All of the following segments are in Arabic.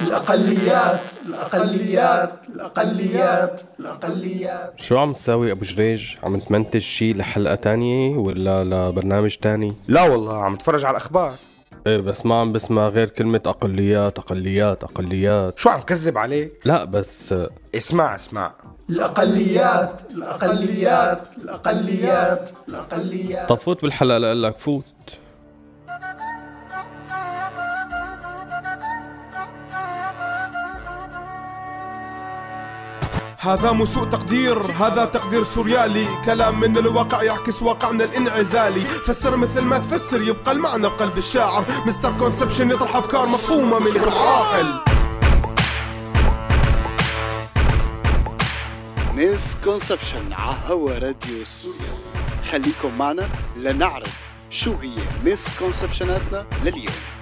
الأقليات الأقليات الأقليات الأقليات. شو عم تساوي أبو جريج؟ عم تمنتج شي لحلقة تانية ولا لبرنامج تاني؟ لا والله عم اتفرج على الأخبار. إيه بس ما عم بسمع غير كلمة أقليات أقليات أقليات. شو عم كذب عليك؟ لا بس اسمع اسمع. الأقليات الأقليات الأقليات الأقليات. طب فوت بالحلقة لأقول لك فوت. هذا مو سوء تقدير هذا تقدير سوريالي. كلام من الواقع يعكس واقعنا الانعزالي. فسر مثل ما تفسر يبقى المعنى بقلب الشاعر. mister conception يطرح أفكار مفهومة من العاقل misconception عهوا راديو سوريالي. خليكم معنا لنعرف شو هي misconception اتنا لليوم.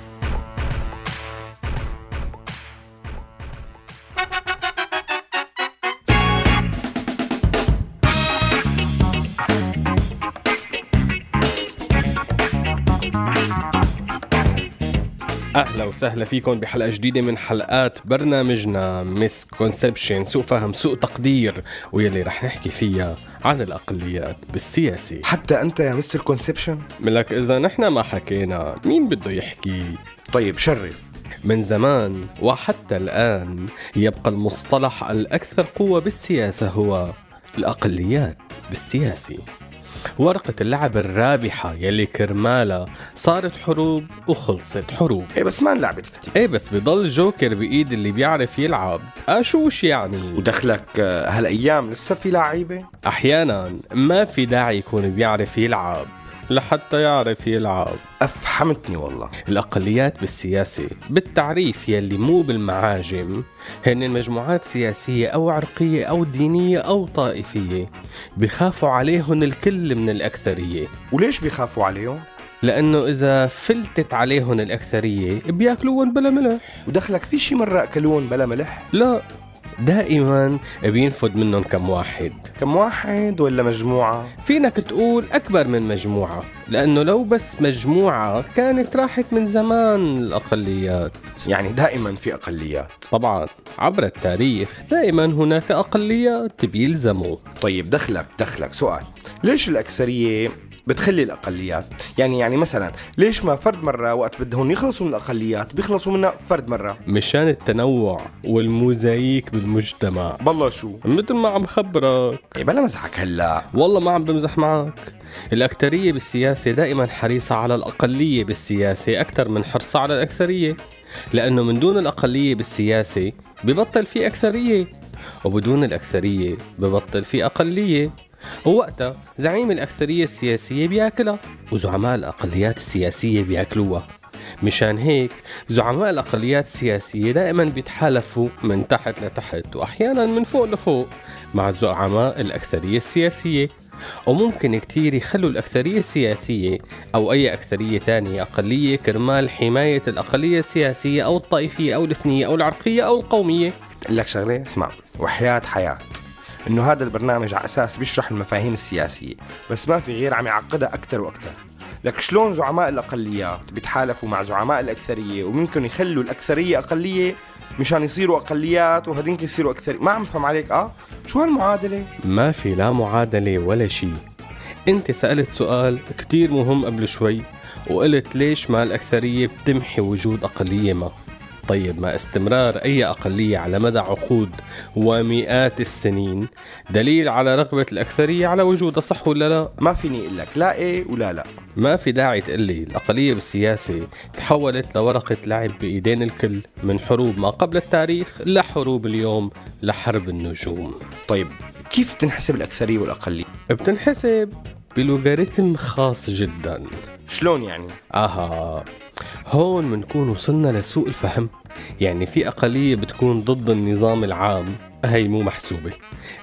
أهلا وسهلا فيكم بحلقة جديدة من حلقات برنامجنا misconception سوء فهم سوء تقدير ويلي رح نحكي فيها عن الأقليات بالسياسة. حتى أنت يا mister conception؟ لك إذا نحن ما حكينا مين بده يحكي؟ طيب شرف. من زمان وحتى الآن يبقى المصطلح الأكثر قوة بالسياسة هو الأقليات بالسياسة. ورقة اللعب الرابحة يلي كرمالها صارت حروب وخلصت حروب. إيه بس ما لعبت كتير. إيه بس بضل جوكر بإيد اللي بيعرف يلعب. أشوش يعني؟ ودخلك آه، هالأيام لسه في لعيبة؟ أحيانا ما في داعي يكون بيعرف يلعب. لحتى يعرف يلعب. افحمتني والله. الأقليات بالسياسة بالتعريف يلي مو بالمعاجم. هن مجموعات سياسية أو عرقية أو دينية أو طائفية. بخافوا عليهم الكل من الأكثرية. وليش بيخافوا عليهم؟ لأنه إذا فلتت عليهم الأكثرية بياكلوهم بلا ملح. ودخلك في شي مرة اكلون بلا ملح؟ لا. دائما بينفد منهم كم واحد. كم واحد ولا مجموعة؟ فينك تقول أكبر من مجموعة لأنه لو بس مجموعة كانت راحت من زمان الأقليات. يعني دائما في أقليات. طبعا عبر التاريخ دائما هناك أقليات بيلزموا. طيب دخلك دخلك. سؤال ليش الأكثرية بتخلي الأقليات. يعني يعني مثلا ليش ما فرد مرة وقت بدهم يخلصوا من الأقليات بيخلصوا منها فرد مرة. مشان التنوع والموزايك بالمجتمع. بالله شو؟ مثل ما عم خبرك. إيه بلا مزحك هلأ. والله ما عم بمزح معك. الأكترية بالسياسة دائما حريصة على الأقلية بالسياسة أكثر من حرصها على الأكثرية. لأنه من دون الأقلية بالسياسة ببطل في أكثرية وبدون الأكثرية ببطل في أقلية. ووقتها زعيم الأكثرية السياسية بياكلها وزعماء الأقليات السياسية بياكلوها. مشان هيك زعماء الأقليات السياسية دائما بيتحالفوا من تحت لتحت وأحيانا من فوق لفوق مع زعماء الأكثرية السياسية. وممكن كتير يخلوا الأكثرية السياسية أو أي أكثرية تانية أقلية كرمال حماية الأقلية السياسية أو الطائفية أو الإثنية أو العرقية أو القومية. لك شغلة اسمع وحياة حياة. إنه هذا البرنامج على أساس بيشرح المفاهيم السياسية بس ما في غير عم يعقدها أكثر وأكثر لك شلون زعماء الاقليات بيتحالفوا مع زعماء الأكثرية وممكن يخلوا الأكثرية أقلية مشان يصيروا أقليات وهذينك يصيروا اكثريه ما عم فهم عليك آه؟ شو هالمعادلة؟ ما في لا معادلة ولا شيء أنت سألت سؤال كتير مهم قبل شوي وقلت ليش ما الأكثرية بتمحي وجود أقلية ما؟ طيب ما استمرار أي أقلية على مدى عقود ومئات السنين دليل على رغبة الأكثرية على وجودها صح ولا لا؟ ما فيني أقول لك لا إيه ولا لا. ما في داعي تقلي الأقلية بالسياسة تحولت لورقة لعب بإيدين الكل من حروب ما قبل التاريخ لحروب اليوم لحرب النجوم. طيب كيف تنحسب الأكثرية والأقلية؟ بتنحسب بلوغاريتم خاص جدا. شلون يعني؟ آها هون بنكون وصلنا لسوء الفهم. يعني في أقلية بتكون ضد النظام العام هي مو محسوبة.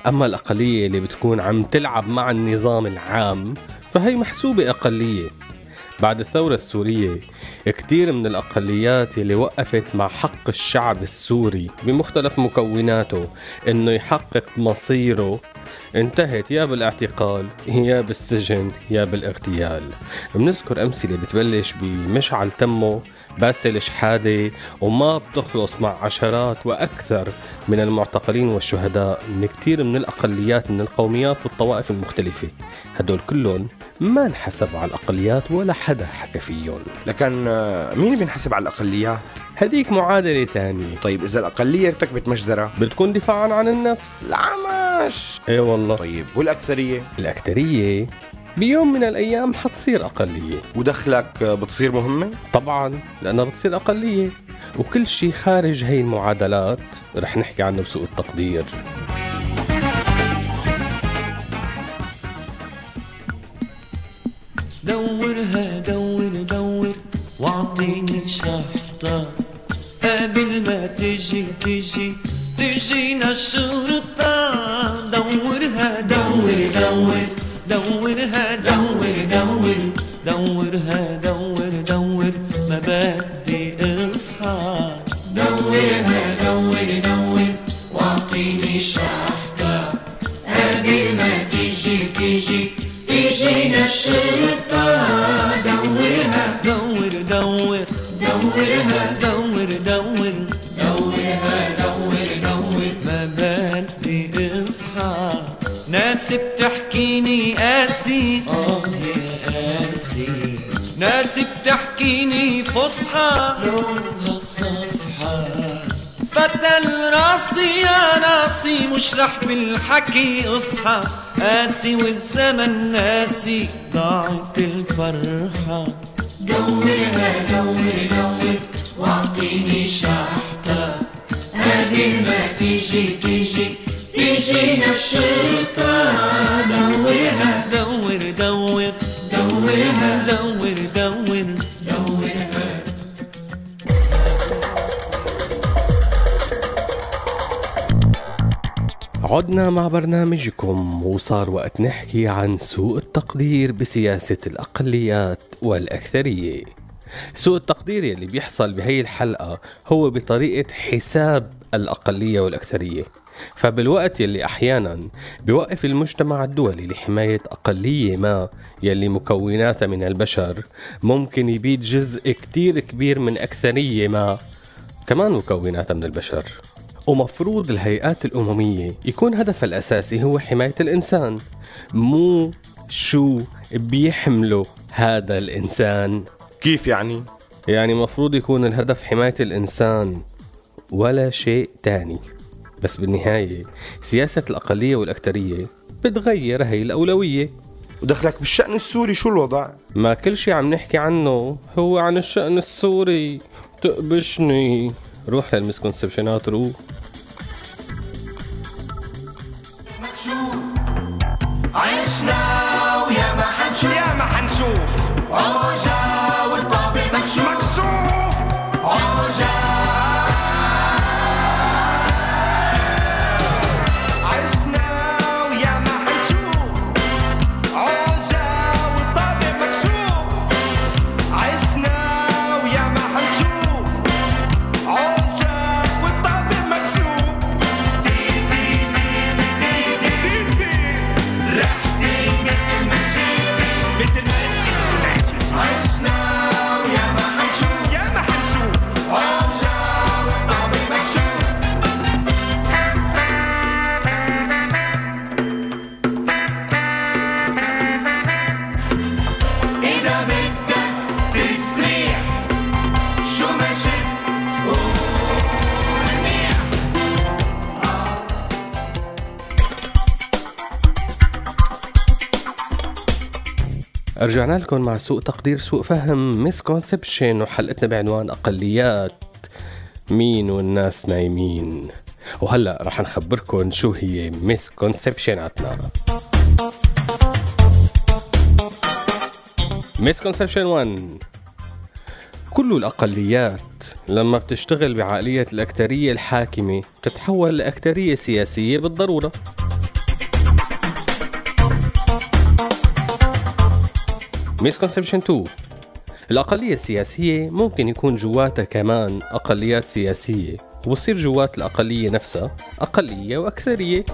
أما الأقلية اللي بتكون عم تلعب مع النظام العام فهي محسوبة أقلية. بعد الثورة السورية كتير من الأقليات اللي وقفت مع حق الشعب السوري بمختلف مكوناته إنه يحقق مصيره انتهت يا بالاعتقال يا بالسجن يا بالاغتيال. بنذكر أمثلة بتبلش بمشعل تمه باسل شحادة وما بتخلص مع عشرات وأكثر من المعتقلين والشهداء من كتير من الأقليات من القوميات والطوائف المختلفة. هدول كلهم ما انحسبوا على الأقليات ولا حدا حكى فيهم. لكن آه، مين بينحسب على الأقليات؟ هديك معادلة تانية. طيب إذا الأقلية ارتكبت مجزرة؟ بتكون دفاعا عن النفس. العمش إيه والله. طيب والأكثرية؟ الأكترية بيوم من الأيام حتصير أقلية. ودخلك بتصير مهمة؟ طبعا لأنها بتصير أقلية. وكل شيء خارج هي المعادلات. رح نحكي عنه بسوء التقدير. دورها دور دور. واعطيني شحطة قبل ما تجي تجي تجينا الشرطة. دورها دور دور. دورها دور دور. ما بدي اصحى ناس بتحكيني قاسي آه. يا قاسي ناس بتحكيني فصحى. لونها الصفحة. فتل راسي يا راسي مش رح بالحكي إصحى. قاسي والزمن ناسي. ضاعت الفرحة. دورها دور دور واعطيني شحطة قبل ما تيجي تيجي تيجينا الشرطة دورها دور دور دورها دور دور عدنا مع برنامجكم وصار وقت نحكي عن سوء التقدير بسياسة الأقليات والأكثرية. سوء التقدير يلي بيحصل بهي الحلقة هو بطريقة حساب الأقلية والأكثرية. فبالوقت يلي أحيانا بيوقف المجتمع الدولي لحماية أقلية ما يلي مكوناتها من البشر ممكن يبيد جزء كتير كبير من أكثرية ما كمان مكوناتها من البشر. ومفروض الهيئات الأممية يكون هدفها الأساسي هو حماية الإنسان. مو شو بيحمله هذا الإنسان. كيف يعني؟ يعني مفروض يكون الهدف حماية الإنسان ولا شيء تاني. بس بالنهاية سياسة الأقلية والأكترية بتغير هي الأولوية. ودخلك بالشأن السوري شو الوضع؟ ما كل شيء عم نحكي عنه هو عن الشأن السوري. تقبشني. روح للمسكونسبشنات روح عشنا ويا ما حنشوف. يا ما حنشوف عوجة والطابق مكشوف مكشوف. رجعنا لكم مع سوء تقدير سوء فهم misconception وحلقتنا بعنوان أقليات. مين والناس نايمين. وهلأ رح نخبركم شو هي misconception اتنا misconception 1 كل الأقليات لما بتشتغل بعقلية الأكترية الحاكمة بتتحول لأكترية سياسية بالضرورة. misconception 2 الأقلية السياسية ممكن يكون جواتها كمان أقليات سياسية وبصير جوات الأقلية نفسها أقلية وأكثرية.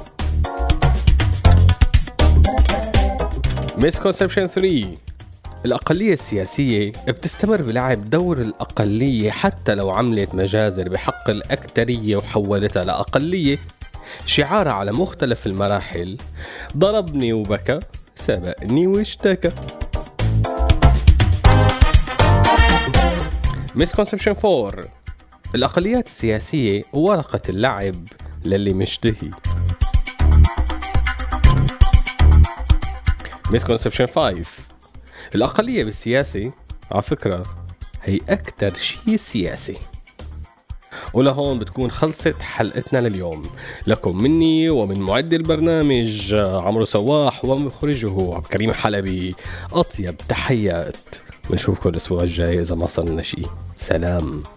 misconception 3 الأقلية السياسية بتستمر بلعب دور الأقلية حتى لو عملت مجازر بحق الأكترية وحولتها لأقلية. شعارها على مختلف المراحل ضربني وبكى سبقني واشتكى. misconception 4 الأقليات السياسية ورقة اللعب للي مشتهي. misconception 5 الأقلية بالسياسة على فكرة هي أكتر شيء سياسي. ولهون بتكون خلصت حلقتنا لليوم. لكم مني ومن معد البرنامج عمرو سواح ومخرجه عبد الكريم حلبي. أطيب تحيات. بنشوفكم الأسبوع الجاي إذا ما صلنا شيء سلام.